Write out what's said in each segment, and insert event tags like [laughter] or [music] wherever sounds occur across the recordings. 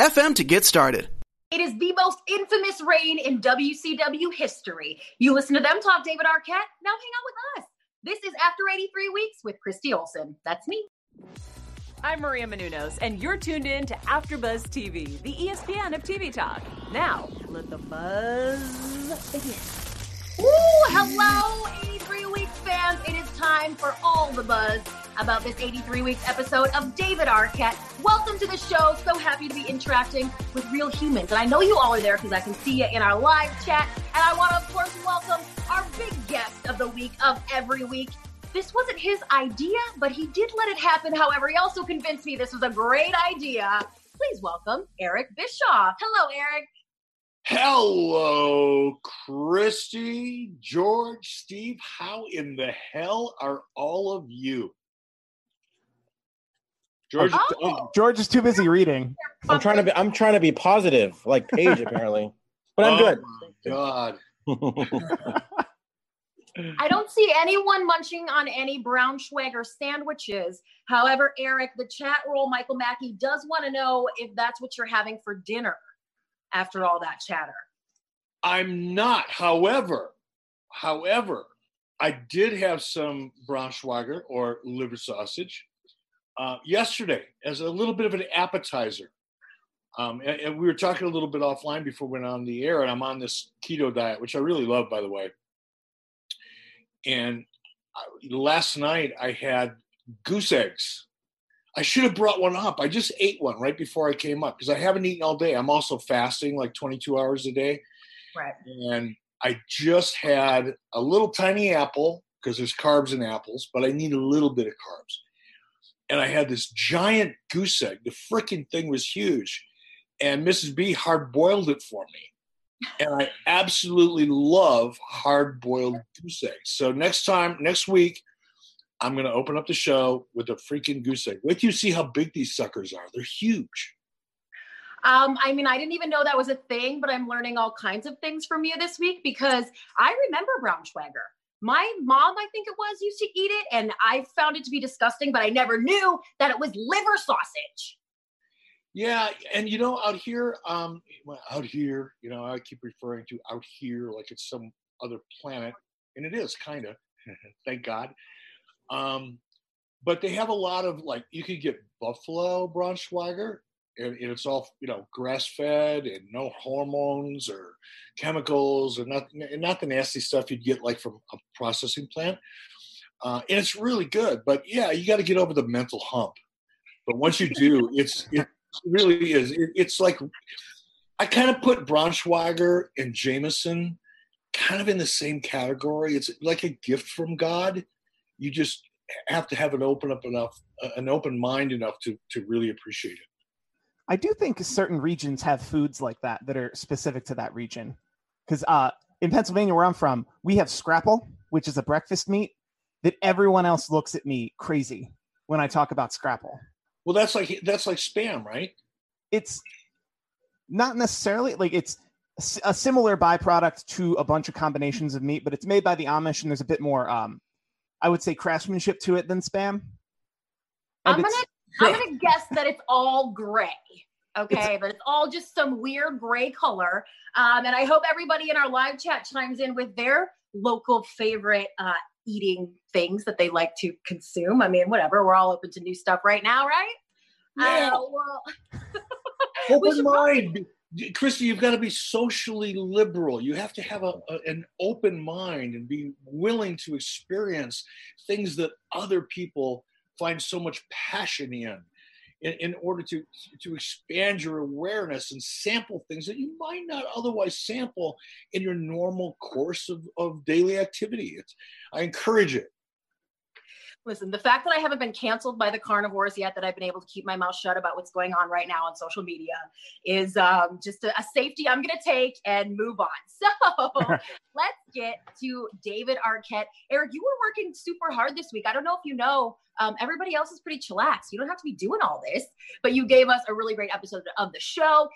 FM to get started. It is the most infamous reign in WCW history. You listen to them talk David Arquette, now hang out with us. This is After 83 Weeks with Christy Olson. That's me. I'm Maria Menounos, and you're tuned in to AfterBuzz TV, the ESPN of TV talk. Now, let the buzz begin. Ooh, hello, 83 Weeks fans. It is time for all the buzz about this 83 Weeks episode of David Arquette. Welcome to the show. So happy to be interacting with real humans. And I know you all are there because I can see you in our live chat. And I want to, of course, welcome our big guest of the week, of every week. This wasn't his idea, but he did let it happen. However, he also convinced me this was a great idea. Please welcome Eric Bischoff. Hello, Eric. Hello, Christy, George, Steve. How in the hell are all of you? George, oh. Uh, George is too busy reading. I'm trying to be. I'm trying to be positive, like Paige [laughs] apparently, but I'm oh good. God. I don't see anyone munching on any Braunschweiger sandwiches. However, Eric, the chat roll, Michael Mackey does want to know if that's what you're having for dinner after all that chatter. I'm not. However, however, I did have some Braunschweiger or liver sausage uh, yesterday as a little bit of an appetizer. Um, and, and, we were talking a little bit offline before we went on the air, and I'm on this keto diet, which I really love, by the way. And I, last night I had goose eggs. I should have brought one up. I just ate one right before I came up because I haven't eaten all day. I'm also fasting like 22 hours a day. Right. And I just had a little tiny apple because there's carbs in apples, but I need a little bit of carbs and I had this giant goose egg. The freaking thing was huge. And Mrs. B hard boiled it for me. And I absolutely love hard boiled goose eggs. So next time, next week, I'm going to open up the show with a freaking goose egg. Wait till you see how big these suckers are. They're huge. Um, I mean, I didn't even know that was a thing, but I'm learning all kinds of things from you this week because I remember brown Braunschweiger. My mom, I think it was, used to eat it, and I found it to be disgusting, but I never knew that it was liver sausage. Yeah, and you know, out here, um, out here, you know, I keep referring to out here like it's some other planet, and it is kind of, [laughs] thank God. Um, but they have a lot of like you could get buffalo Braunschweiger, and, and it's all you know grass fed and no hormones or chemicals or not not the nasty stuff you'd get like from a processing plant. Uh, and it's really good but yeah you got to get over the mental hump. But once you do [laughs] it's it really is. It, it's like i kind of put braunschweiger and jameson kind of in the same category. It's like a gift from god you just have to have an open up enough an open mind enough to to really appreciate it I do think certain regions have foods like that that are specific to that region. Because uh, in Pennsylvania, where I'm from, we have scrapple, which is a breakfast meat that everyone else looks at me crazy when I talk about scrapple. Well, that's like that's like spam, right? It's not necessarily like it's a similar byproduct to a bunch of combinations of meat, but it's made by the Amish, and there's a bit more, um, I would say, craftsmanship to it than spam. And I'm gonna I'm gonna [laughs] guess that it's all gray. Okay, but it's all just some weird gray color. Um, and I hope everybody in our live chat chimes in with their local favorite uh, eating things that they like to consume. I mean, whatever. We're all open to new stuff right now, right? Yeah. Uh, well, [laughs] open mind. Christy, you've got to be socially liberal. You have to have a, a, an open mind and be willing to experience things that other people find so much passion in, in, in order to, to expand your awareness and sample things that you might not otherwise sample in your normal course of, of daily activity. It's, I encourage it. Listen, the fact that I haven't been canceled by the carnivores yet, that I've been able to keep my mouth shut about what's going on right now on social media, is um, just a, a safety I'm going to take and move on. [laughs] So [laughs] let's get to David Arquette. Eric, you were working super hard this week. I don't know if you know, um, everybody else is pretty chillax. You don't have to be doing all this, but you gave us a really great episode of the show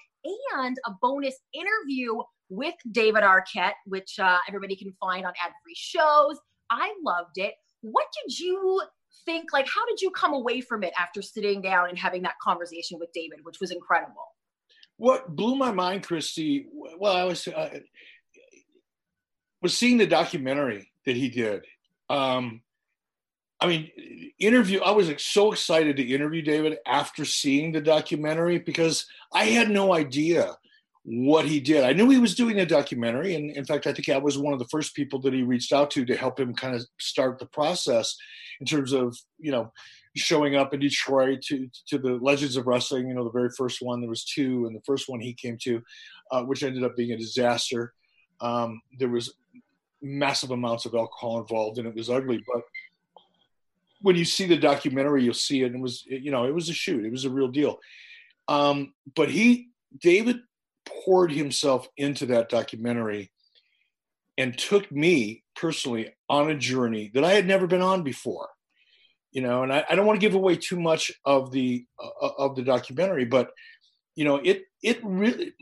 and a bonus interview with David Arquette, which uh, everybody can find on ad free shows. I loved it. What did you think? Like, how did you come away from it after sitting down and having that conversation with David, which was incredible? What blew my mind, Christy, well, I was, uh, was seeing the documentary that he did. Um, I mean, interview. I was like, so excited to interview David after seeing the documentary because I had no idea what he did. I knew he was doing a documentary, and in fact, I think I was one of the first people that he reached out to to help him kind of start the process in terms of you know showing up in Detroit to to the Legends of Wrestling. You know, the very first one there was two, and the first one he came to, uh, which ended up being a disaster. Um, there was massive amounts of alcohol involved, and it was ugly. But when you see the documentary, you'll see it. And it was you know it was a shoot. It was a real deal. Um, but he David poured himself into that documentary and took me personally on a journey that I had never been on before. You know, and I, I don't want to give away too much of the uh, of the documentary, but you know, it it really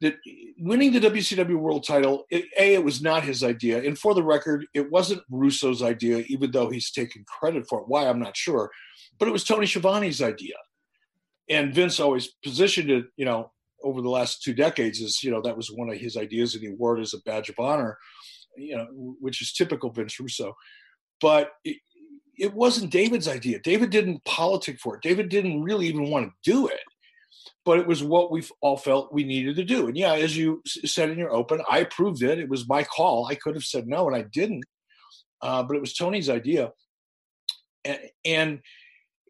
that winning the WCW World Title, it, a it was not his idea, and for the record, it wasn't Russo's idea, even though he's taken credit for it. Why I'm not sure, but it was Tony Schiavone's idea, and Vince always positioned it, you know, over the last two decades is you know that was one of his ideas and he wore it as a badge of honor you know which is typical vince russo. But it, it wasn't david's idea. David didn't politic for it. David didn't really even want to do it but it was what we all felt we needed to do. And yeah as you said in your open i approved it. It was my call. I could have said no and i didn't uh, but it was tony's idea. And, and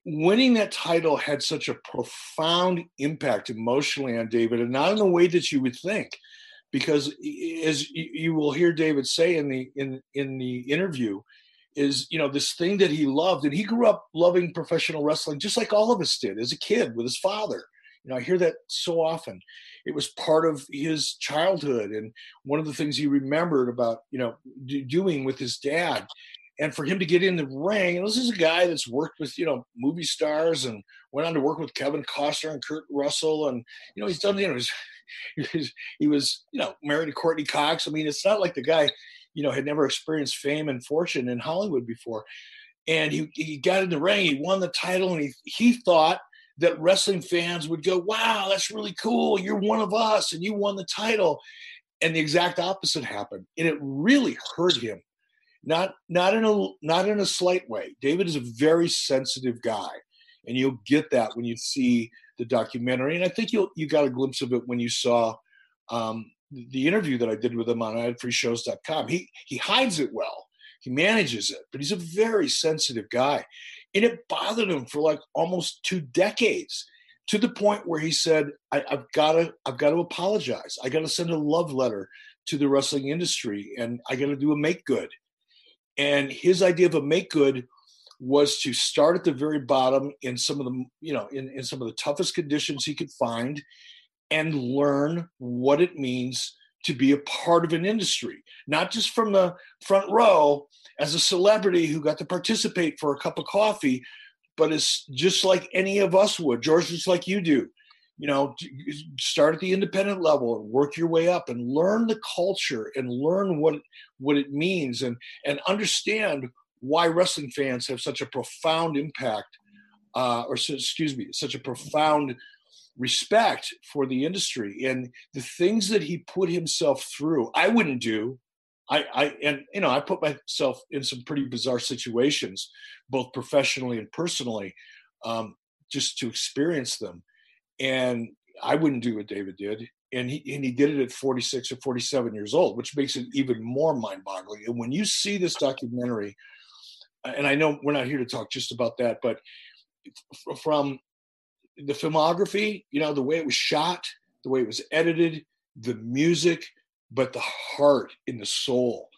winning that title had such a profound impact emotionally on David, and not in the way that you would think, because as you will hear David say in the in in the interview, is you know this thing that he loved, and he grew up loving professional wrestling just like all of us did as a kid with his father. You know, I hear that so often. It was part of his childhood, and one of the things he remembered about you know doing with his dad and for him to get in the ring, this is a guy that's worked with you know movie stars and went on to work with Kevin Costner and Kurt Russell, and you know he's done you know [laughs] he was, he was you know married to Courtney Cox. I mean, it's not like the guy you know had never experienced fame and fortune in Hollywood before, and he he got in the ring, he won the title, and he he thought that wrestling fans would go, "Wow, that's really cool! You're one of us, and you won the title." And the exact opposite happened, and it really hurt him not not in a not in a slight way. David is a very sensitive guy, and you'll get that when you see the documentary. And I think you you got a glimpse of it when you saw um, the interview that I did with him on adfreeshows.com. He he hides it well. He manages it, but he's a very sensitive guy. And it bothered him for like almost two decades to the point where he said, I, have got to, I've got to apologize. I got to send a love letter to the wrestling industry and I got to do a make good. And his idea of a make good was to start at the very bottom in some of the, you know, in, in some of the toughest conditions he could find and learn what it means to be a part of an industry, not just from the front row as a celebrity who got to participate for a cup of coffee, but as just like any of us would, George, just like you do you know start at the independent level and work your way up and learn the culture and learn what what it means and and understand why wrestling fans have such a profound impact uh, or excuse me such a profound respect for the industry and the things that he put himself through. I wouldn't do. I, I and you know I put myself in some pretty bizarre situations, both professionally and personally, um, just to experience them and I wouldn't do what David did. And he, and he did it at 46 or 47 years old, which makes it even more mind boggling. And when you see this documentary, uh, and I know we're not here to talk just about that, but from the filmography, you know, the way it was shot, the way it was edited, the music, but the heart and the soul,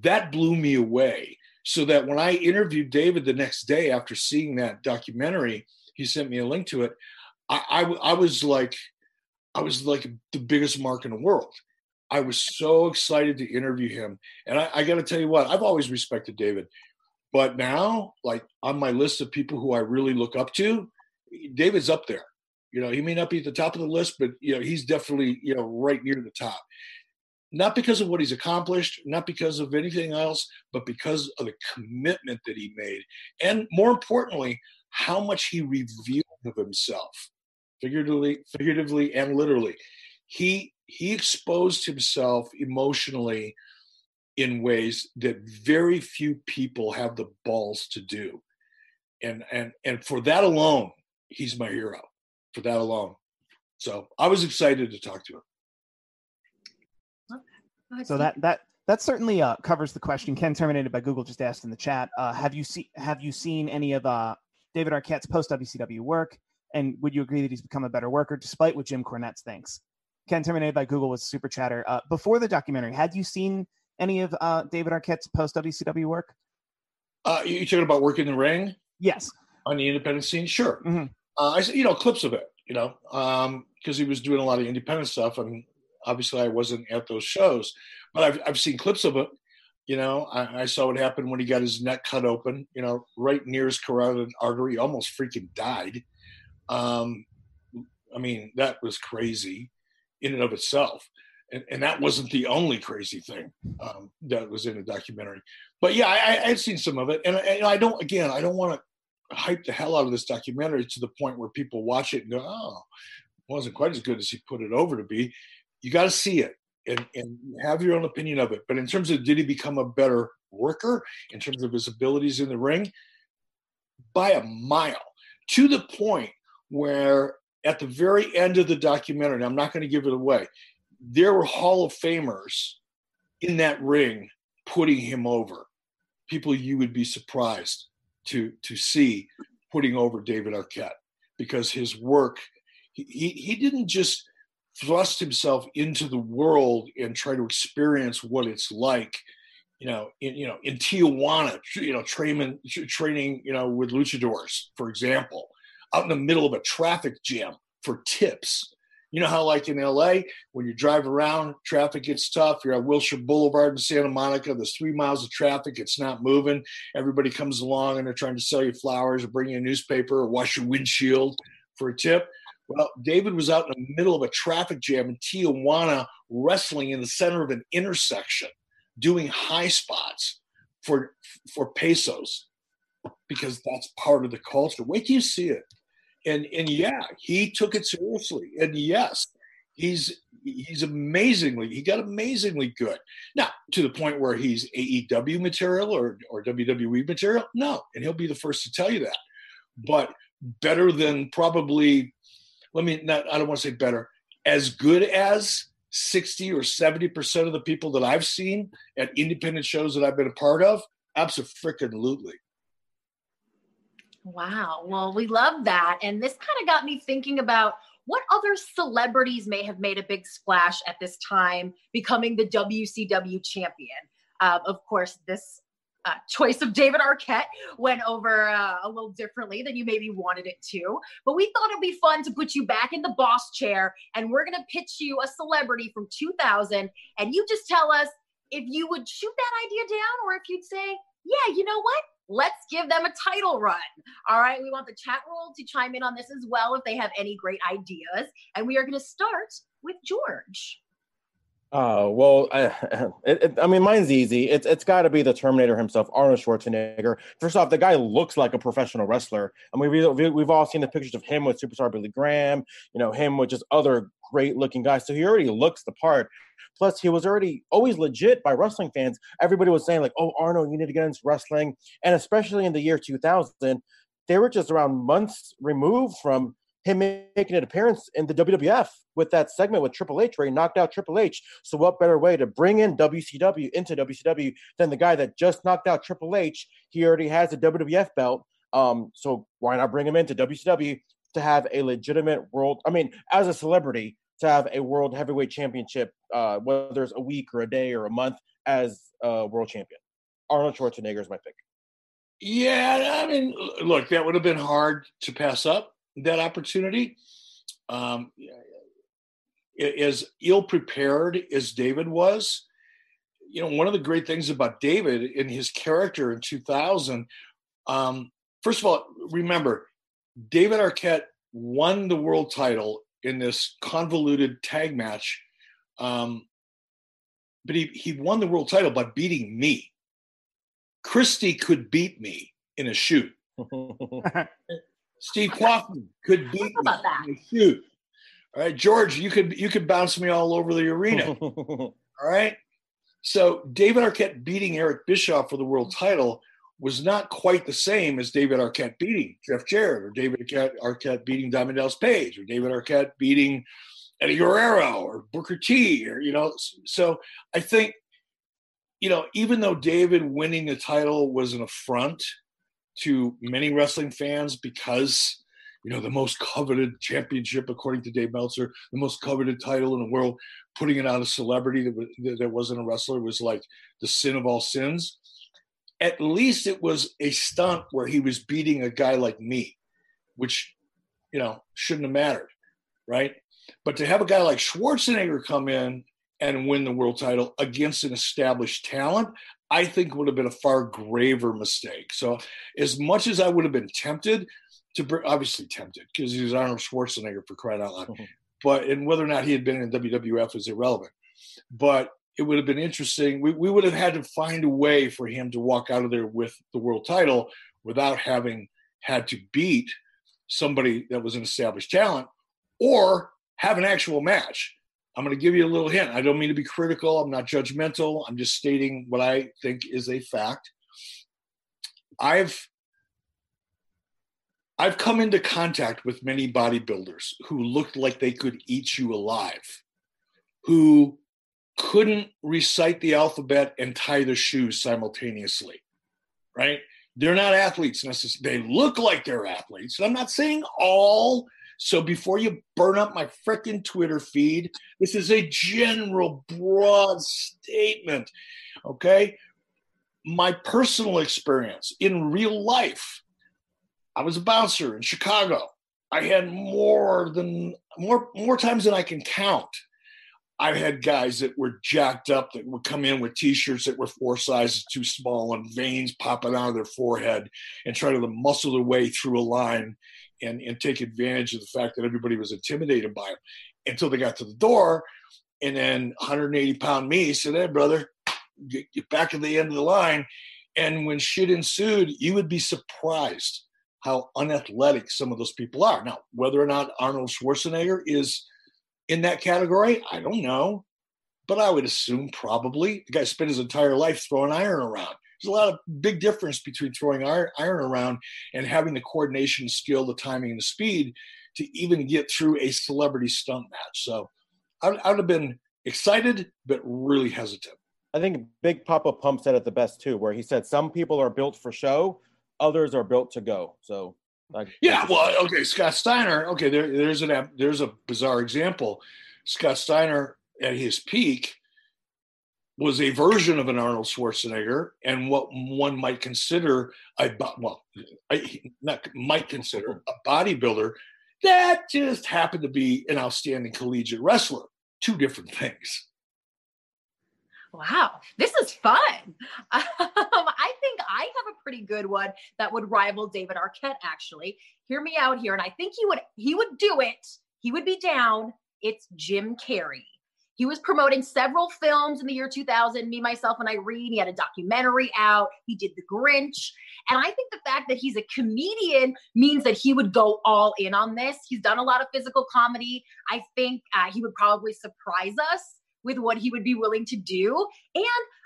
that blew me away so that when I interviewed David the next day after seeing that documentary, he sent me a link to it. I, I, I was like, I was like the biggest mark in the world. I was so excited to interview him. And I, I got to tell you what, I've always respected David. But now, like on my list of people who I really look up to, David's up there. You know, he may not be at the top of the list, but you know, he's definitely, you know, right near the top. Not because of what he's accomplished, not because of anything else, but because of the commitment that he made. And more importantly, how much he revealed of himself, figuratively, figuratively and literally. He he exposed himself emotionally in ways that very few people have the balls to do. And and and for that alone, he's my hero. For that alone. So I was excited to talk to him. So that that that certainly uh, covers the question. Ken terminated by Google just asked in the chat. Uh, have you seen have you seen any of uh, David Arquette's post WCW work? And would you agree that he's become a better worker, despite what Jim Cornette thinks? Ken terminated by Google was super chatter. Uh, before the documentary, had you seen any of uh, David Arquette's post WCW work? Uh, you talking about working the ring? Yes. On the independent scene, sure. Mm-hmm. Uh, I you know clips of it, you know, because um, he was doing a lot of independent stuff, and obviously I wasn't at those shows, but I've I've seen clips of it. You know, I, I saw what happened when he got his neck cut open. You know, right near his carotid artery, almost freaking died. Um, I mean, that was crazy in and of itself. And, and that wasn't the only crazy thing um, that was in the documentary. But yeah, I, have seen some of it. And, and I don't, again, I don't want to hype the hell out of this documentary to the point where people watch it and go, oh, it wasn't quite as good as he put it over to be. You got to see it and, and have your own opinion of it. But in terms of did he become a better worker in terms of his abilities in the ring? By a mile, to the point where at the very end of the documentary, I'm not going to give it away, there were Hall of Famers in that ring putting him over. People you would be surprised to to see putting over David Arquette because his work he, he, he didn't just thrust himself into the world and try to experience what it's like you know in you know in Tijuana you know training training you know with luchadors for example out in the middle of a traffic jam for tips. You know how, like in LA, when you drive around, traffic gets tough. You're at Wilshire Boulevard in Santa Monica. There's three miles of traffic. It's not moving. Everybody comes along and they're trying to sell you flowers or bring you a newspaper or wash your windshield for a tip. Well, David was out in the middle of a traffic jam in Tijuana, wrestling in the center of an intersection, doing high spots for for pesos because that's part of the culture. Wait till you see it and and yeah, he took it seriously. And yes, he's he's amazingly he got amazingly good. Now to the point where he's AEW material or or WWE material, no, and he'll be the first to tell you that. But better than probably, let me not. I don't want to say better, as good as 60 or 70 percent of the people that I've seen at independent shows that I've been a part of. Absolutely. Wow. Well, we love that. And this kind of got me thinking about what other celebrities may have made a big splash at this time becoming the WCW champion. Uh, of course, this uh, choice of David Arquette went over uh, a little differently than you maybe wanted it to. But we thought it'd be fun to put you back in the boss chair and we're going to pitch you a celebrity from 2000. And you just tell us if you would shoot that idea down or if you'd say, yeah, you know what? let's give them a title run. All right. We want the chat roll to chime in on this as well if they have any great ideas. And we are going to start with George. Oh well, [laughs] I, it, I mean, mine's easy. It's it's got to be the Terminator himself, Arnold Schwarzenegger. First off, the guy looks like a professional wrestler. I mean, we, we've all seen the pictures of him with Superstar Billy Graham. You know, him with just other great looking guys. So he already looks the part. Plus, he was already always legit by wrestling fans. Everybody was saying like, "Oh, Arnold, you need to get into wrestling," and especially in the year 2000, they were just around months removed from him making an appearance in the WWF with that segment with Triple H where he knocked out Triple H. So what better way to bring in WCW into WCW than the guy that just knocked out Triple H? He already has a WWF belt. Um, so why not bring him into WCW to have a legitimate world? I mean, as a celebrity, to have a world heavyweight championship, uh, whether it's a week or a day or a month as a world champion. Arnold Schwarzenegger is my pick. Yeah, I mean, look, that would have been hard to pass up that opportunity. Um, as ill prepared as David was, you know, one of the great things about David in his character in 2000, um, first of all, remember, David Arquette won the world title in this convoluted tag match. Um, but he, he won the world title by beating me. Christy could beat me in a shoot. [laughs] [laughs] Steve Kaufman could beat me in a shoot. All right, George, you could you could bounce me all over the arena. [laughs] all right. So David Arquette beating Eric Bischoff for the world title was not quite the same as David Arquette beating Jeff Jarrett or David Arquette, Arquette beating Diamond Dallas Page or David Arquette beating Eddie Guerrero or Booker T or you know. So I think you know even though David winning the title was an affront to many wrestling fans because you know, the most coveted championship, according to Dave Meltzer, the most coveted title in the world, putting it on a celebrity that, that wasn't a wrestler was like the sin of all sins. At least it was a stunt where he was beating a guy like me, which, you know, shouldn't have mattered, right? But to have a guy like Schwarzenegger come in and win the world title against an established talent, I think would have been a far graver mistake. So, as much as I would have been tempted to obviously tempted because he's Arnold Schwarzenegger for crying out loud. Mm-hmm. [laughs] But and whether or not he had been in WWF is irrelevant. But it would have been interesting. We, we would have had to find a way for him to walk out of there with the world title without having had to beat somebody that was an established talent or have an actual match. I'm going to give you a little hint. I don't mean to be critical. I'm not judgmental. I'm just stating what I think is a fact. I've I've come into contact with many bodybuilders who looked like they could eat you alive, who couldn't recite the alphabet and tie their shoes simultaneously, right? They're not athletes necessarily. They look like they're athletes. And I'm not saying all. So before you burn up my freaking Twitter feed, this is a general, broad statement. Okay. My personal experience in real life I was a bouncer in Chicago. I had more than more more times than I can count. I've had guys that were jacked up that would come in with t-shirts that were four sizes too small and veins popping out of their forehead and try to muscle their way through a line and, and take advantage of the fact that everybody was intimidated by him until they got to the door. And then 180 pound me said, Hey, brother, get, get back at the end of the line. And when shit ensued, you would be surprised how unathletic some of those people are. Now, whether or not Arnold Schwarzenegger is in that category, I don't know. But I would assume probably the guy spent his entire life throwing iron around. There's a lot of big difference between throwing iron around and having the coordination, skill, the timing, and the speed to even get through a celebrity stunt match. So I would have been excited, but really hesitant. I think Big Papa Pump said it the best too, where he said some people are built for show, others are built to go. So, like, yeah, well, okay, Scott Steiner. Okay, there, there's an there's a bizarre example. Scott Steiner at his peak was a version of an Arnold Schwarzenegger, and what one might consider a well, I, not might consider a bodybuilder that just happened to be an outstanding collegiate wrestler. Two different things. Wow, this is fun. [laughs] Um, I think I have a pretty good one that would rival David Arquette. Actually, hear me out here, and I think he would he would do it. He would be down. It's Jim Carrey. He was promoting several films in the year 2000. Me, myself, and Irene. He had a documentary out. He did The Grinch. And I think the fact that he's a comedian means that he would go all in on this. He's done a lot of physical comedy. I think uh, he would probably surprise us with what he would be willing to do. And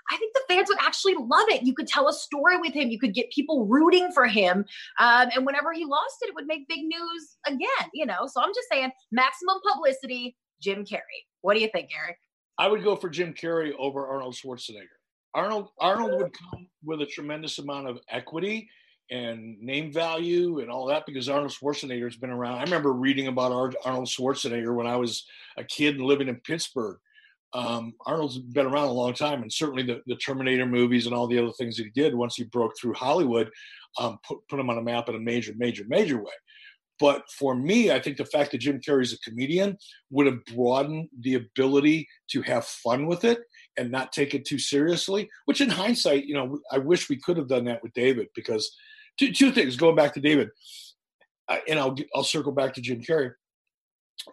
I think the fans would actually love it. You could tell a story with him. You could get people rooting for him. Um, and whenever he lost it, it would make big news again, you know? So I'm just saying maximum publicity, Jim Carrey. What do you think, Eric? I would go for Jim Carrey over Arnold Schwarzenegger. Arnold Arnold would come with a tremendous amount of equity and name value and all that because Arnold Schwarzenegger has been around. I remember reading about Arnold Schwarzenegger when I was a kid and living in Pittsburgh Um, Arnold's been around a long time, and certainly the, the Terminator movies and all the other things that he did once he broke through Hollywood um, put, put him on a map in a major, major, major way. But for me, I think the fact that Jim Carrey's a comedian would have broadened the ability to have fun with it and not take it too seriously. Which, in hindsight, you know, I wish we could have done that with David because two, two things. Going back to David, uh, and I'll I'll circle back to Jim Carrey.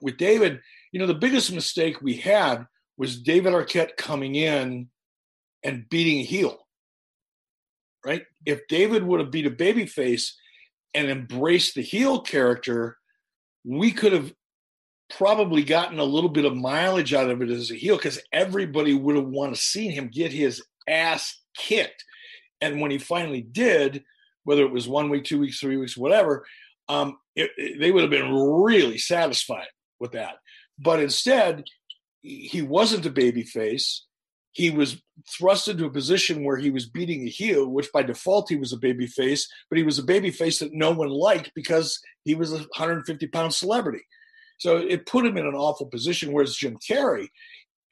With David, you know, the biggest mistake we had was David Arquette coming in and beating a heel. Right? If David would have beat a babyface and embraced the heel character, we could have probably gotten a little bit of mileage out of it as a heel because everybody would have wanted to see him get his ass kicked. And when he finally did, whether it was one week, two weeks, three weeks, whatever, um, it, it, they would have been really satisfied with that. But instead, he wasn't a baby face. He was thrust into a position where he was beating a heel, which by default he was a baby face, but he was a baby face that no one liked because he was a 150 pound celebrity. So it put him in an awful position. Whereas Jim Carrey,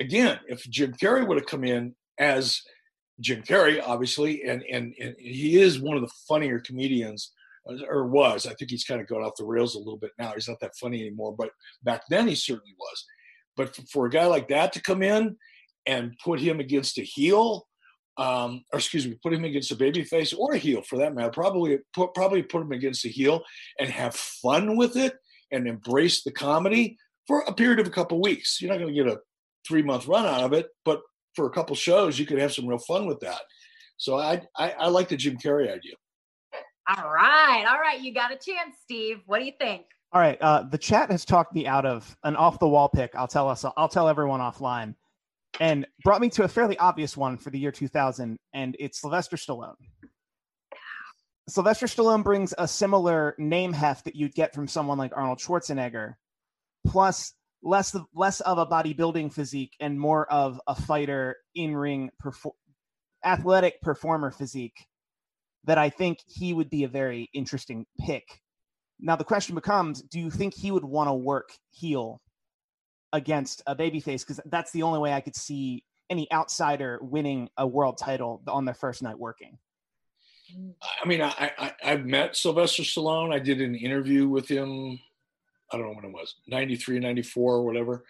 again, if Jim Carrey would have come in as Jim Carrey, obviously, and and, and he is one of the funnier comedians uh, or was. I think he's kind of gone off the rails a little bit now. He's not that funny anymore, but back then he certainly was. But for a guy like that to come in and put him against a heel, um, or excuse me, put him against a baby face or a heel for that matter, probably put, probably put him against a heel and have fun with it and embrace the comedy for a period of a couple weeks. You're not going to get a three month run out of it, but for a couple shows, you could have some real fun with that. So I, I, I like the Jim Carrey idea. All right. All right. You got a chance, Steve. What do you think? All right. Uh, the chat has talked me out of an off the wall pick. I'll tell us. I'll tell everyone offline, and brought me to a fairly obvious one for the year 2000, and it's Sylvester Stallone. Sylvester Stallone brings a similar name heft that you'd get from someone like Arnold Schwarzenegger, plus less of, less of a bodybuilding physique and more of a fighter in ring perfor- athletic performer physique that I think he would be a very interesting pick. Now the question becomes, do you think he would want to work heel against a babyface? Because that's the only way I could see any outsider winning a world title on their first night working. I mean, I, I I've met Sylvester Stallone. I did an interview with him. I don't know when it was, 93, 94, or whatever.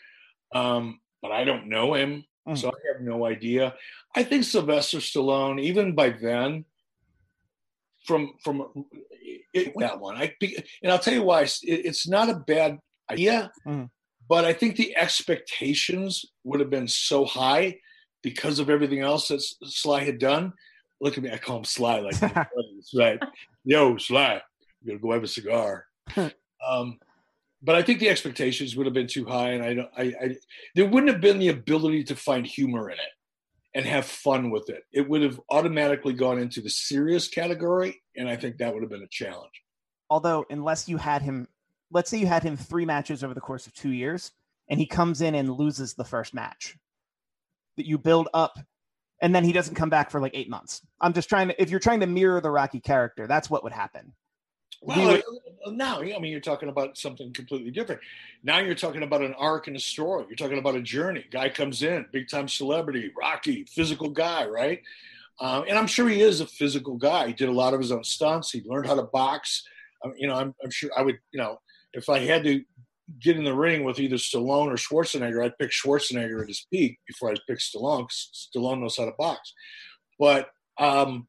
Um, but I don't know him, mm. so I have no idea. I think Sylvester Stallone, even by then, from from it, that one. I and I'll tell you why. It's, it's not a bad idea, mm. But I think the expectations would have been so high because of everything else that Sly had done. Look at me, I call him Sly, like [laughs] right? Yo, Sly, you gotta go have a cigar. [laughs] um, but I think the expectations would have been too high, and I don't. I, I there wouldn't have been the ability to find humor in it and have fun with it. It would have automatically gone into the serious category, and I think that would have been a challenge. Although, unless you had him, let's say you had him three matches over the course of two years, and he comes in and loses the first match, that you build up, and then he doesn't come back for like eight months. I'm just trying to, if you're trying to mirror the Rocky character, that's what would happen. Well, would, now, I mean, you're talking about something completely different. Now you're talking about an arc and a story. You're talking about a journey. Guy comes in, big time celebrity, Rocky, physical guy, right? Um, and I'm sure he is a physical guy. He did a lot of his own stunts. He learned how to box. Um, you know, I'm, I'm, sure I would, you know, if I had to get in the ring with either Stallone or Schwarzenegger, I'd pick Schwarzenegger at his peak before I'd pick Stallone. Because Stallone knows how to box. But um,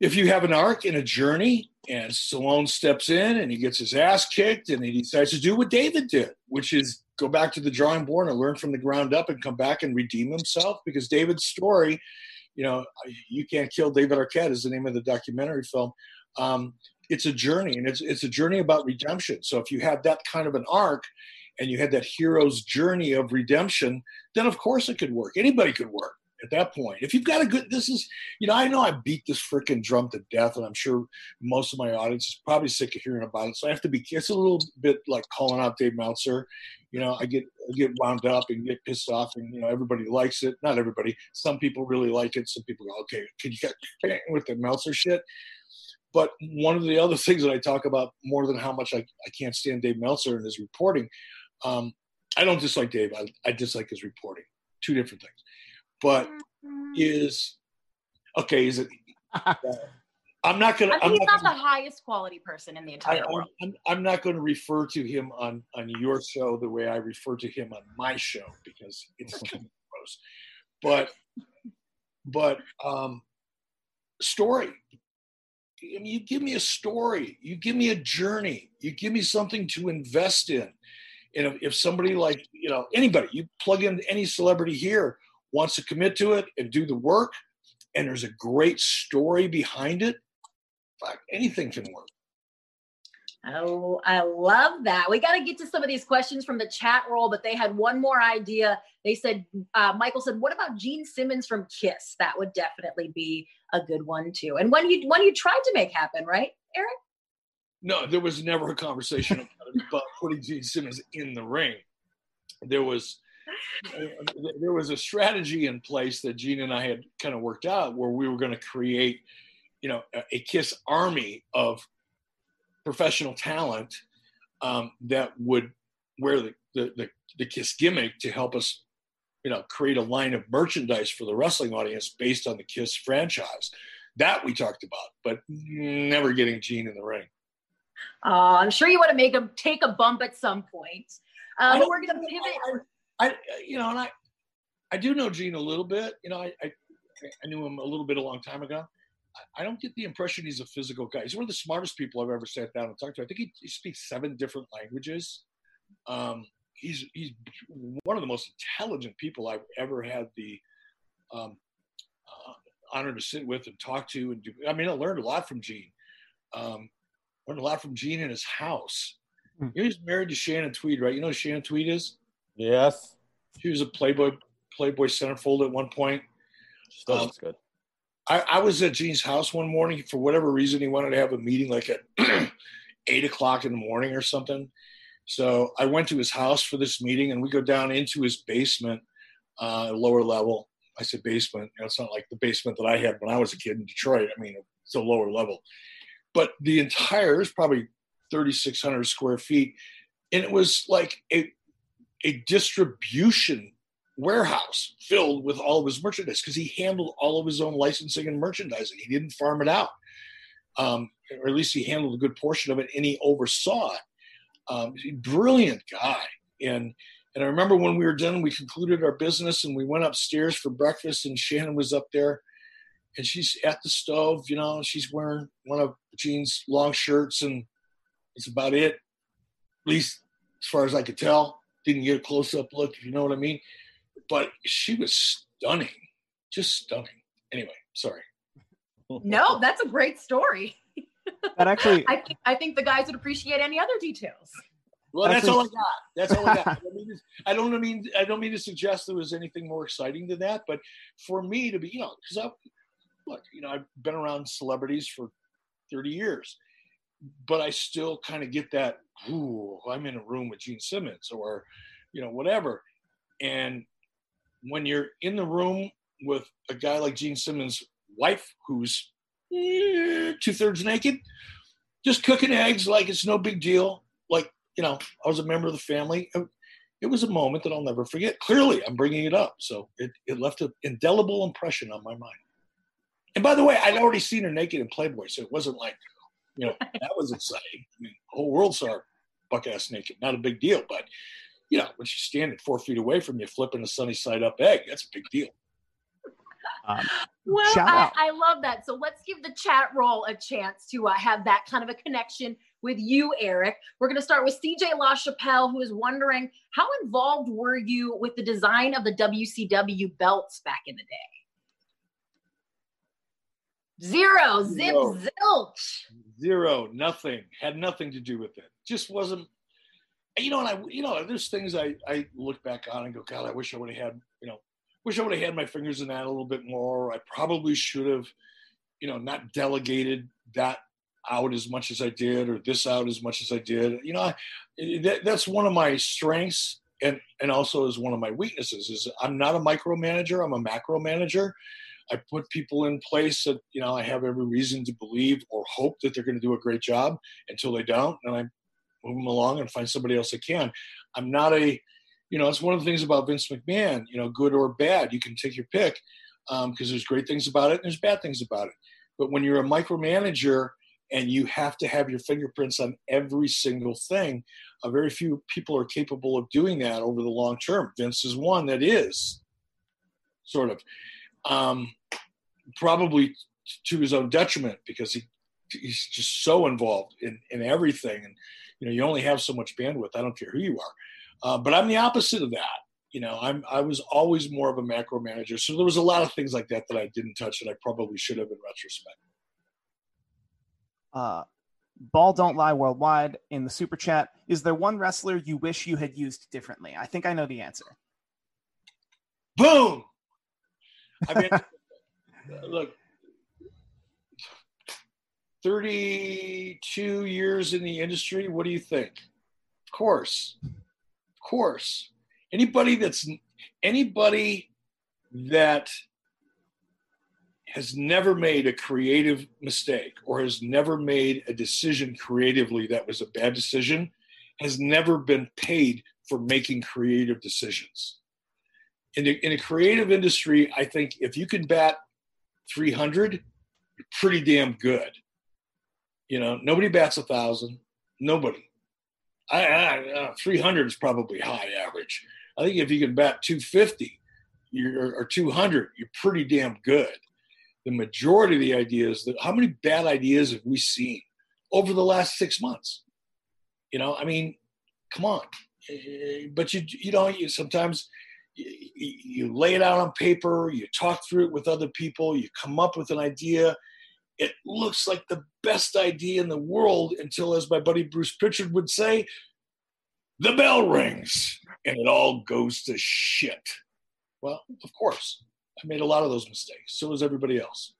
if you have an arc and a journey, and Stallone steps in and he gets his ass kicked, and he decides to do what David did, which is go back to the drawing board and learn from the ground up and come back and redeem himself. Because David's story, you know, you can't kill David Arquette is the name of the documentary film. Um, it's a journey, and it's it's a journey about redemption. So if you have that kind of an arc, and you had that hero's journey of redemption, then of course it could work. Anybody could work at that point. If you've got a good, this is, you know, I know I beat this freaking drum to death, and I'm sure most of my audience is probably sick of hearing about it. So I have to be. It's a little bit like calling out Dave Meltzer. You know, I get I get wound up and get pissed off, and you know, everybody likes it. Not everybody. Some people really like it. Some people go, okay, can you get with the Meltzer shit? But one of the other [laughs] things that I talk about more than how much I, I can't stand Dave Meltzer and his reporting, um, I don't dislike Dave. I, I dislike his reporting. Two different things. But is okay. Is it? [laughs] I'm not gonna. I mean, I'm he's not not the gonna- highest quality person in the entire I'm, world. I'm, I'm not going to refer to him on, on your show the way I refer to him on my show because it's kind of [laughs] gross. But but um, story. I mean, you give me a story. You give me a journey. You give me something to invest in. And if, if somebody like you know anybody, you plug in any celebrity here wants to commit to it and do the work, and there's a great story behind it. Anything can work. Oh, I love that. We got to get to some of these questions from the chat roll, but they had one more idea. They said, uh, Michael said, "What about Gene Simmons from Kiss? That would definitely be a good one too." And when you when you tried to make happen, right, Eric? No, there was never a conversation about, [laughs] putting Gene Simmons in the ring. There was there was a strategy in place that Gene and I had kind of worked out where we were going to create, you know, a, a Kiss army of professional talent um, that would wear the, the, the, the Kiss gimmick to help us, you know, create a line of merchandise for the wrestling audience based on the Kiss franchise. That we talked about, but never getting Gene in the ring. Uh, I'm sure you want to make him take a bump at some point. I don't- we're going to pivot. I, I, you know, and I, I do know Gene a little bit. You know, I, I, I knew him a little bit a long time ago. I, I don't get the impression he's a physical guy. He's one of the smartest people I've ever sat down and talked to. I think he, he speaks seven different languages. Um, he's he's one of the most intelligent people I've ever had the um, uh, honor to sit with and talk to. And do, I mean, I learned a lot from Gene. Um, learned a lot from Gene in his house. You know, he's married to Shannon Tweed, right? You know who Shannon Tweed is? Yes. She was a Playboy Playboy centerfold at one point. Still Um, looks good. I, I was at Gene's house one morning for whatever reason. He wanted to have a meeting like at [clears throat] eight o'clock in the morning or something. So I went to his house for this meeting, and we go down into his basement, uh, lower level. I said basement. You know, it's not like the basement that I had when I was a kid in Detroit. I mean, it's a lower level. But the entire is probably 3,600 square feet, and it was like a a distribution warehouse filled with all of his merchandise because he handled all of his own licensing and merchandising. He didn't farm it out, um, or at least he handled a good portion of it, and he oversaw it. Um, brilliant guy, and and I remember when we were done, we concluded our business, and we went upstairs for breakfast, and Shannon was up there, and she's at the stove, you know, she's wearing one of Gene's long shirts, and it's about it, at least as far as I could tell. Didn't get a close up look, if you know what I mean but she was stunning, just stunning. Anyway, sorry. No, that's a great story. That actually, [laughs] I think I think the guys would appreciate any other details. Well, that's Actually- all I got. That's all I got. [laughs] I don't, mean I don't mean I don't mean to suggest there was anything more exciting than that, but for me to be, you know, because I look, you know, I've been around celebrities for thirty years, but I still kind of get that. Ooh, I'm in a room with Gene Simmons, or you know, whatever. And when you're in the room with a guy like Gene Simmons' wife, who's eh, two thirds naked, just cooking eggs like it's no big deal, like you know, I was a member of the family. It, it was a moment that I'll never forget. Clearly, I'm bringing it up, so it, it left an indelible impression on my mind. And by the way, I'd already seen her naked in Playboy, so it wasn't like, you know, [laughs] that was exciting. I mean, the whole world saw her buck ass naked. Not a big deal, but you know, when she's standing four feet away from you, flipping a sunny side up egg, that's a big deal. um, Well, I. I love that. So let's give the chat roll a chance to uh, have that kind of a connection with you, Eric. We're going to start with CJ LaChapelle, who is wondering how involved were you with the design of the WCW belts back in the day? Zero, zip, Zero. zilch. Zero, nothing. Had nothing to do with it. Just wasn't. You know, and I, you know, there's things I I look back on and go, God, I wish I would have had, you know, wish I would have had my fingers in that a little bit more. I probably should have, you know, not delegated that out as much as I did, or this out as much as I did. You know, I, that, that's one of my strengths, and and also is one of my weaknesses. Is I'm not a micromanager. I'm a macro manager. I put people in place that you know I have every reason to believe or hope that they're going to do a great job until they don't, and I move them along and find somebody else that can. I'm not a you know, it's one of the things about Vince McMahon. You know, good or bad, you can take your pick because um, there's great things about it and there's bad things about it. But when you're a micromanager and you have to have your fingerprints on every single thing, uh, very few people are capable of doing that over the long term. Vince is one that is sort of um, probably to his own detriment because he he's just so involved in, in everything and you know you only have so much bandwidth i don't care who you are. Uh, but i'm the opposite of that. You know i'm i was always more of a macro manager. So there was a lot of things like that that i didn't touch that i probably should have in retrospect. Uh ball don't lie worldwide in the super chat. Is there one wrestler you wish you had used differently? I think i know the answer. Boom! I mean [laughs] look 32 years in the industry. What do you think? Of course. Of course. Anybody that's anybody that has never made a creative mistake or has never made a decision creatively that was a bad decision has never been paid for making creative decisions. In a, in a creative industry, I think if you can bat 300, you're pretty damn good. You know, nobody bats a thousand. Nobody. I, I uh, 300 is probably high average. I think if you can bat 250 you're, or 200, you're pretty damn good. The majority of the ideas that how many bad ideas have we seen over the last six months? You know, I mean, come on. Eh, but you you know you sometimes you lay it out on paper, you talk through it with other people, you come up with an idea, it looks like the best idea in the world until, as my buddy Bruce Pritchard would say, the bell rings and it all goes to shit. Well, of course, I made a lot of those mistakes. So does everybody else.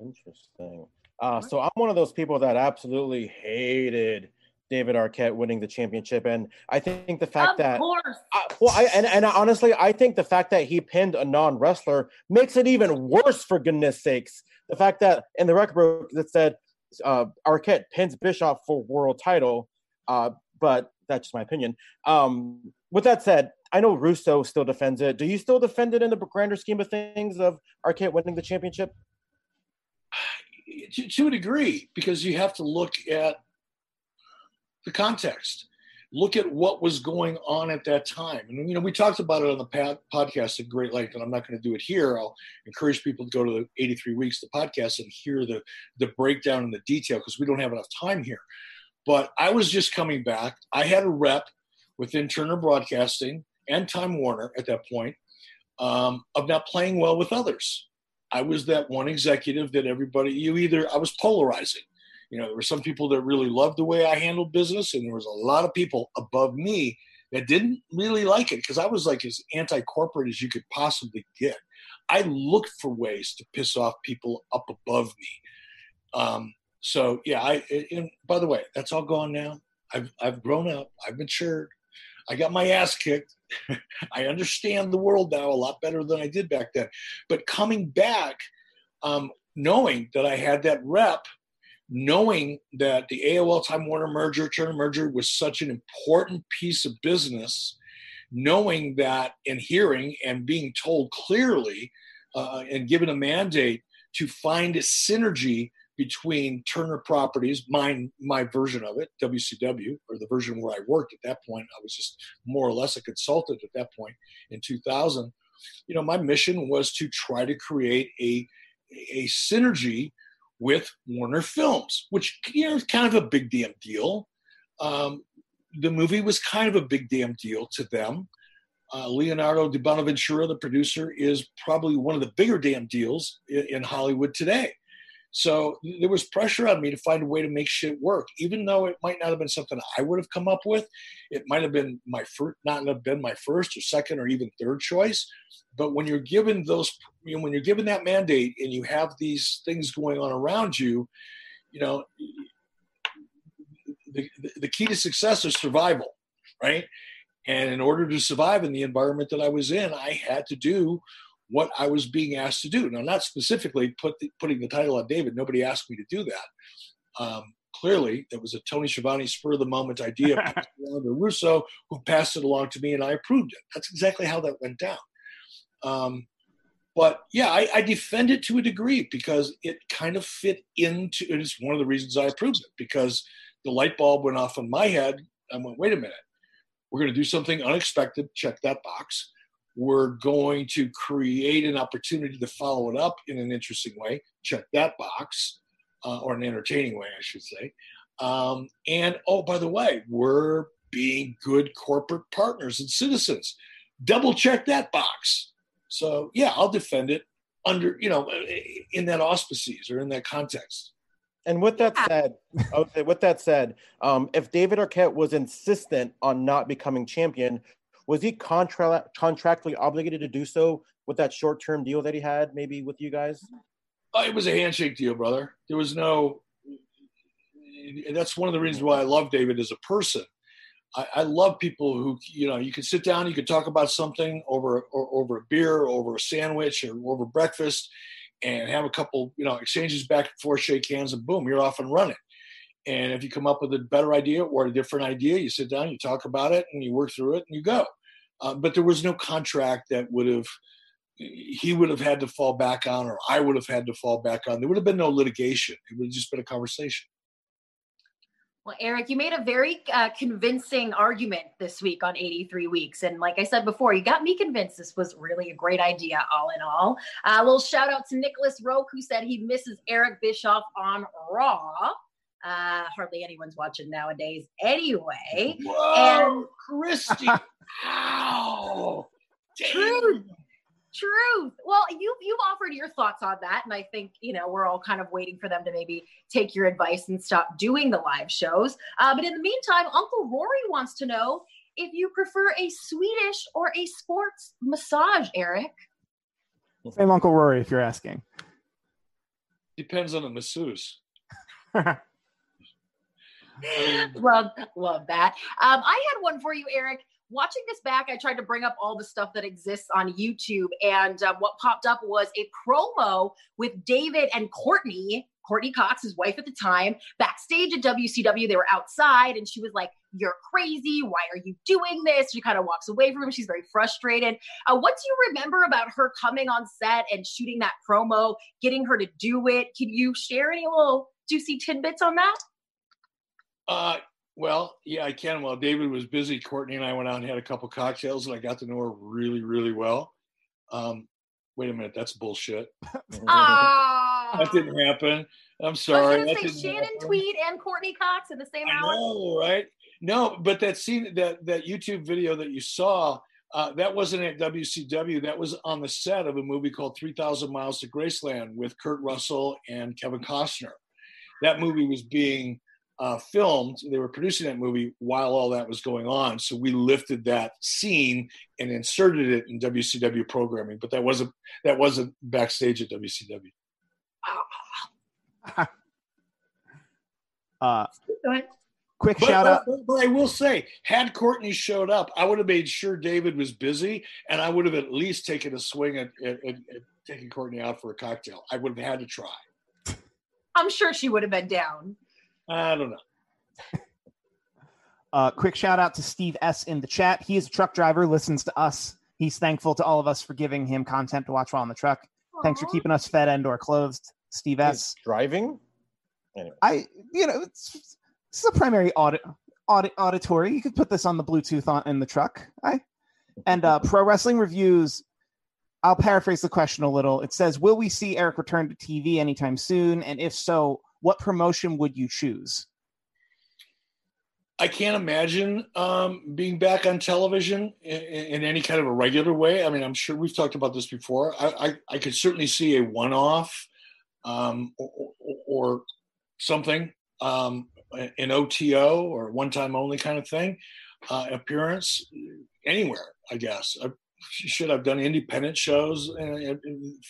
Interesting. Uh, so I'm one of those people that absolutely hated David Arquette winning the championship, and I think the fact of that, course. I, well, I and, and honestly, I think the fact that he pinned a non wrestler makes it even worse. For goodness sakes, the fact that in the record book that said uh, Arquette pins Bischoff for world title, uh, but that's just my opinion. Um, with that said, I know Russo still defends it. Do you still defend it in the grander scheme of things of Arquette winning the championship? To, to a degree, because you have to look at the context. Look at what was going on at that time. And, you know, we talked about it on the podcast at great length, and I'm not going to do it here. I'll encourage people to go to the 83 Weeks, the podcast, and hear the, the breakdown and the detail because we don't have enough time here. But I was just coming back. I had a rep within Turner Broadcasting and Time Warner at that point um, of not playing well with others. I was that one executive that everybody, you either, I was polarizing you know, there were some people that really loved the way I handled business, and there was a lot of people above me that didn't really like it because I was like as anti-corporate as you could possibly get. I looked for ways to piss off people up above me. Um, so yeah, I and by the way, that's all gone now. I've I've grown up. I've matured. I got my ass kicked. [laughs] I understand the world now a lot better than I did back then. But coming back, um, knowing that I had that rep knowing that the AOL Time Warner merger, Turner merger was such an important piece of business, knowing that and hearing and being told clearly uh, and given a mandate to find a synergy between Turner Properties, mine, my version of it, WCW, or the version where I worked at that point. I was just more or less a consultant at that point in 2000. You know, my mission was to try to create a a synergy with Warner Films, which you know is kind of a big damn deal. Um, the movie was kind of a big damn deal to them. Uh, Leonardo di Bonaventura, the producer, is probably one of the bigger damn deals in, in Hollywood today. So there was pressure on me to find a way to make shit work, even though it might not have been something I would have come up with. It might have been my first, not have been my first or second or even third choice. But when you're given those, you know, when you're given that mandate and you have these things going on around you, you know, the, the key to success is survival, right? And in order to survive in the environment that I was in, I had to do what I was being asked to do. Now, not specifically put the, putting the title on David. Nobody asked me to do that. Um, clearly it was a Tony Schiavone spur of the moment idea [laughs] to Russo, who passed it along to me, and I approved it. That's exactly how that went down. Um, but yeah, I, I, defend it to a degree because it kind of fit into. It is one of the reasons I approved it because the light bulb went off in my head. I went, wait a minute, we're going to do something unexpected. Check that box. We're going to create an opportunity to follow it up in an interesting way. Check that box, uh, or an entertaining way, I should say. Um, and oh, by the way, we're being good corporate partners and citizens. Double check that box. So yeah, I'll defend it under you know in that auspices or in that context. And with that said, [laughs] okay, with that said, um, if David Arquette was insistent on not becoming champion, was he contra- contractually obligated to do so with that short term deal that he had, maybe with you guys? Oh, it was a handshake deal, brother. There was no. That's one of the reasons why I love David as a person. I, I love people who you know you can sit down, you can talk about something over or, over a beer, over a sandwich, or over breakfast, and have a couple you know exchanges back and forth, shake hands, and boom, you're off and running. And if you come up with a better idea or a different idea, you sit down, you talk about it, and you work through it, and you go. Uh, but there was no contract that would have he would have had to fall back on, or I would have had to fall back on. There would have been no litigation. It would have just been a conversation. Well, Eric, you made a very uh, convincing argument this week on 83 Weeks. And like I said before, you got me convinced this was really a great idea, all in all. Uh, a little shout out to Nicholas Roque, who said he misses Eric Bischoff on Raw. Uh, hardly anyone's watching nowadays anyway. Whoa, and Christy. [laughs] Ow. Truth. Truth. Well, you you've offered your thoughts on that, and I think you know we're all kind of waiting for them to maybe take your advice and stop doing the live shows. Uh, but in the meantime, Uncle Rory wants to know if you prefer a Swedish or a sports massage, Eric. Same Uncle Rory, if you're asking. Depends on the masseuse. [laughs] love, love that. Um, I had one for you, Eric. Watching this back, I tried to bring up all the stuff that exists on YouTube, and um, what popped up was a promo with David and Courteney, Courteney Cox, his wife at the time, backstage at WCW. They were outside, and she was like, "You're crazy! Why are you doing this?" She kind of walks away from him. She's very frustrated. Uh, what do you remember about her coming on set and shooting that promo, getting her to do it? Can you share any little juicy tidbits on that? Uh, well, yeah, I can. While David was busy, Courteney and I went out and had a couple cocktails, and I got to know her really, really well. Um, wait a minute, that's bullshit. [laughs] that didn't happen. I'm sorry. I was going to say Shannon happen. Tweed and Courteney Cox in the same I hour. Know, right? No, but that scene, that that YouTube video that you saw, uh, that wasn't at WCW. That was on the set of a movie called 3,000 Miles to Graceland with Kurt Russell and Kevin Costner. That movie was being uh, filmed. They were producing that movie while all that was going on. So we lifted that scene and inserted it in WCW programming. But that wasn't that wasn't backstage at WCW. [laughs] uh, quick but, shout but, out. But, but I will say, had Courteney showed up, I would have made sure David was busy, and I would have at least taken a swing at, at, at, at taking Courteney out for a cocktail. I would have had to try. I'm sure she would have been down. I don't know. uh, quick shout out to Steve S in the chat. He is a truck driver, listens to us. He's thankful to all of us for giving him content to watch while on the truck. Aww. Thanks for keeping us fed and or closed, Steve S. He's driving. Anyway. I, you know, it's, it's a primary audit, audit auditory. You could put this on the Bluetooth on in the truck. I and uh, pro wrestling reviews. I'll paraphrase the question a little. It says, "Will we see Eric return to TV anytime soon? And if so, what promotion would you choose? I can't imagine um, being back on television in, in, any kind of a regular way. I mean, I'm sure we've talked about this before. I, I, I could certainly see a one-off um, or, or, something, um, an OTO or one-time only kind of thing uh, appearance anywhere. I guess I should have done independent shows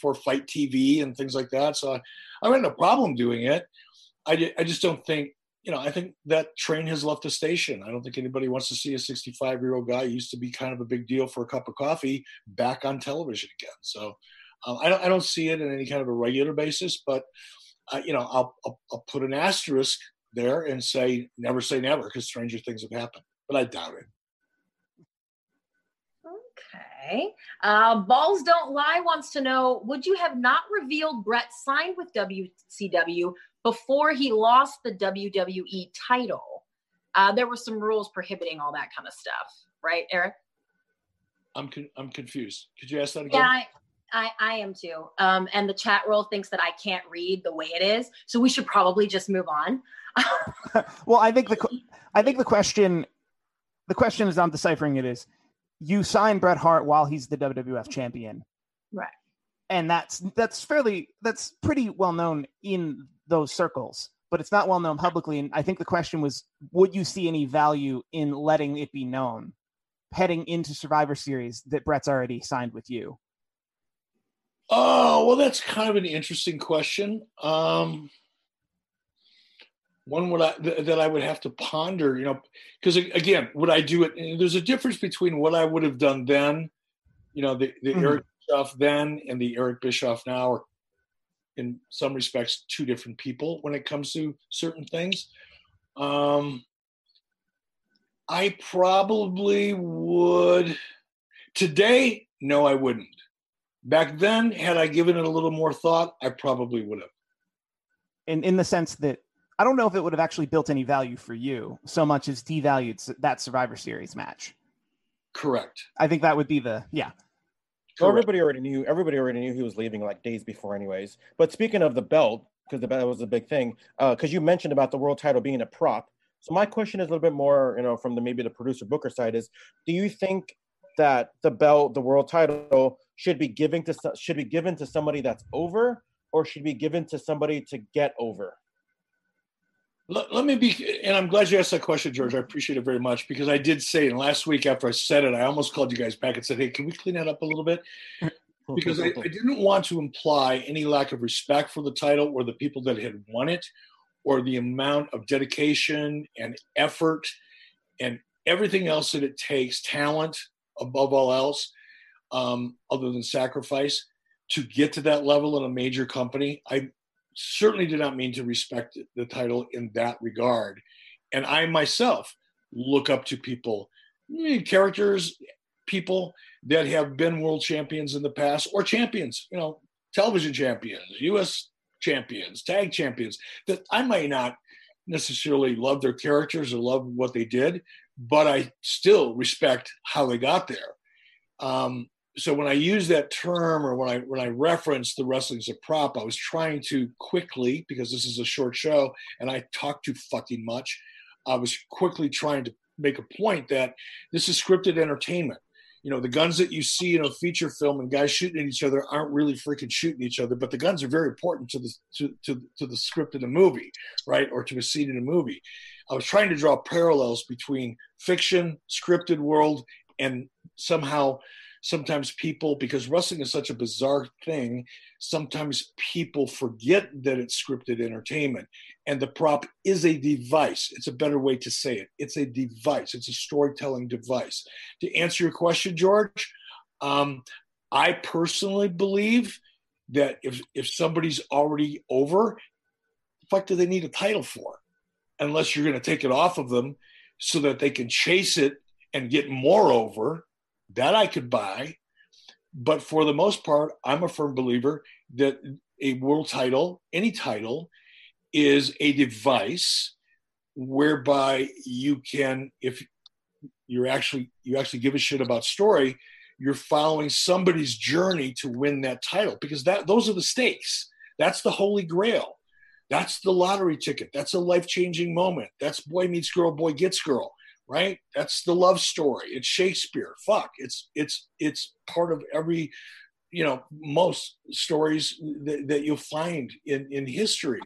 for FITE TV and things like that. So I, I had no problem doing it. I, I just don't think, you know, I think that train has left the station. I don't think anybody wants to see a 65 year old guy used to be kind of a big deal for a cup of coffee back on television again. So um, I, don't, I don't see it in any kind of a regular basis, but, uh, you know, I'll, I'll, I'll, put an asterisk there and say never say never because stranger things have happened, but I doubt it. Okay. Uh, Balls Don't Lie wants to know Would you have not revealed Bret signed with WCW before he lost the WWE title? Uh, there were some rules prohibiting all that kind of stuff, right, Eric? I'm con- I'm confused. Could you ask that again? Yeah, I, I, I am too. Um, and the chat roll thinks that I can't read the way it is, so we should probably just move on. [laughs] well, I think the I think the question the question is I'm deciphering it is you sign Bret Hart while he's the WWF champion. Right. And that's that's fairly that's pretty well known in those circles, but it's not well known publicly. And I think the question was, would you see any value in letting it be known heading into Survivor Series that Bret's already signed with you? Oh, well, that's kind of an interesting question. Um, one would I, th- that I would have to ponder, you know, because again, would I do it? There's a difference between what I would have done then, you know, the, the mm-hmm. Eric Bischoff then and the Eric Bischoff now are, in some respects, two different people when it comes to certain things. Um, I probably would today. No, I wouldn't. Back then, had I given it a little more thought, I probably would have. In in the sense that I don't know if it would have actually built any value for you so much as devalued that Survivor Series match. Correct. I think that would be the yeah. Well, everybody already knew. Everybody already knew he was leaving like days before, anyways. But speaking of the belt, because the belt was a big thing, because uh, you mentioned about the world title being a prop. So my question is a little bit more, you know, from the maybe the producer Booker side is, do you think that the belt, the world title, should be given to should be given to somebody that's over, or should be given to somebody to get over? Let, let, me be, and I'm glad you asked that question, George. I appreciate it very much because I did say, and last week after I said it, I almost called you guys back and said, "Hey, can we clean that up a little bit?" Because I, I didn't want to imply any lack of respect for the title or the people that had won it, or the amount of dedication and effort and everything else that it takes, talent above all else, um, other than sacrifice, to get to that level in a major company. I certainly did not mean to respect the title in that regard. And I myself look up to people, eh, characters, people that have been world champions in the past or champions, you know, television champions, US champions, tag champions, that I might not necessarily love their characters or love what they did, but I still respect how they got there. Um, so when I use that term or when I when I reference the wrestling as a prop, I was trying to quickly because this is a short show and I talk too fucking much. I was quickly trying to make a point that this is scripted entertainment. You know, the guns that you see in a feature film and guys shooting at each other aren't really freaking shooting each other, but the guns are very important to the to, to, to the script in a movie, right? Or to a scene in a movie. I was trying to draw parallels between fiction, scripted world, and somehow sometimes people because wrestling is such a bizarre thing sometimes people forget that it's scripted entertainment. And the prop is a device. It's a better way to say it. It's a device. It's a storytelling device. To answer your question george um, i personally believe that if if somebody's already over the fuck do they need a title for? Unless you're going to take it off of them so that they can chase it and get more over that I could buy. But for the most part, I'm a firm believer that a world title, any title, is a device whereby you can, if you're actually you actually give a shit about story, you're following somebody's journey to win that title because that those are the stakes. That's the holy grail. That's the lottery ticket. That's a life changing moment. That's boy meets girl, boy gets girl right? That's the love story. It's Shakespeare. Fuck. It's it's it's part of every, you know, most stories that, that you'll find in in history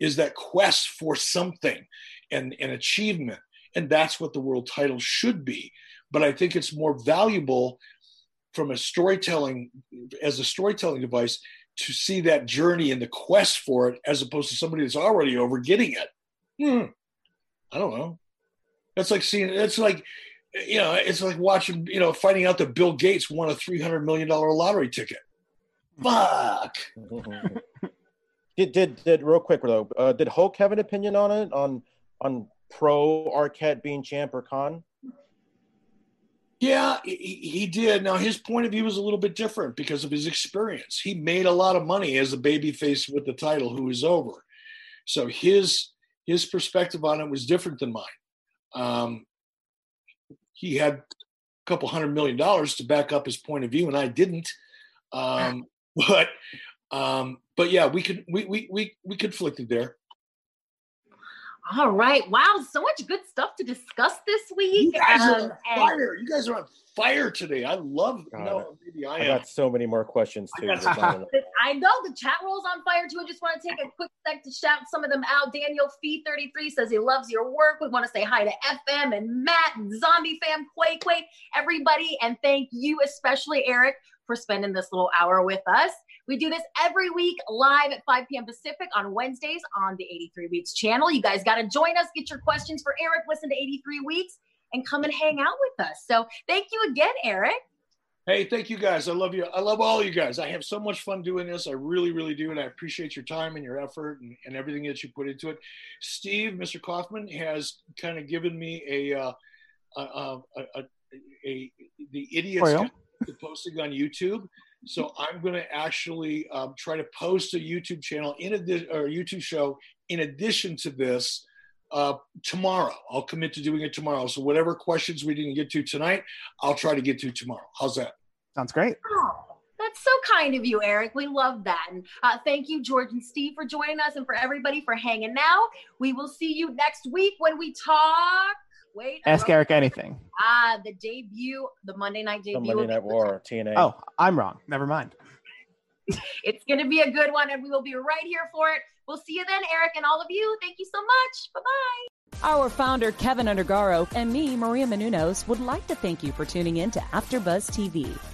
is that quest for something and an achievement. And that's what the world title should be. But I think it's more valuable from a storytelling as a storytelling device to see that journey and the quest for it as opposed to somebody that's already over getting it. Hmm. I don't know. That's like seeing. It's like, you know, it's like watching. You know, finding out that Bill Gates won a three hundred million dollar lottery ticket. Fuck. [laughs] Did did did real quick though? Uh, did Hulk have an opinion on it on on pro Arquette being champ or con? Yeah, he, he did. Now his point of view was a little bit different because of his experience. He made a lot of money as a babyface with the title, who is over. So his his perspective on it was different than mine. Um, he had a couple hundred million dollars to back up his point of view, and I didn't. Um, [laughs] but um, but yeah, we could we we we we conflicted there. All right. Wow. So much good stuff to discuss this week. You guys are Um, on fire. You guys are on fire today. I love. God, no, maybe I I am. got so many more questions too. got It's not enough. I know the chat roll's on fire too. I just want to take a quick sec to shout some of them out. Daniel Fee33 says he loves your work. We want to say hi to FM and Matt and Zombie Fam, Quake Quake, everybody. And thank you, especially Eric, for spending this little hour with us. We do this every week live at 5 p.m. Pacific on Wednesdays on the 83 Weeks channel. You guys got to join us, get your questions for Eric, listen to 83 Weeks, and come and hang out with us. So thank you again, Eric. Hey, thank you guys. I love you. I love all you guys. I have so much fun doing this. I really, really do. And I appreciate your time and your effort and, and everything that you put into it. Steve, Mr. Kaufman, has kind of given me a, uh, a, a, a, a, the idiots Well. posting on YouTube. So I'm going to actually um, try to post a YouTube channel in addition or a YouTube show in addition to this uh, tomorrow. I'll commit to doing it tomorrow. So whatever questions we didn't get to tonight, I'll try to get to tomorrow. How's that? Sounds great. Oh, that's so kind of you, Eric. We love that. And uh, thank you, George and Steve, for joining us and for everybody for hanging out. We will see you next week when we talk. Wait, Ask Eric anything. Ah, the debut, the Monday night debut. The debut. Monday Night War, TNA. Oh, I'm wrong. Never mind. [laughs] It's going to be a good one, and we will be right here for it. We'll see you then, Eric, and all of you. Thank you so much. Bye bye. Our founder, Kevin Undergaro, and me, Maria Menounos, would like to thank you for tuning in to AfterBuzz TV.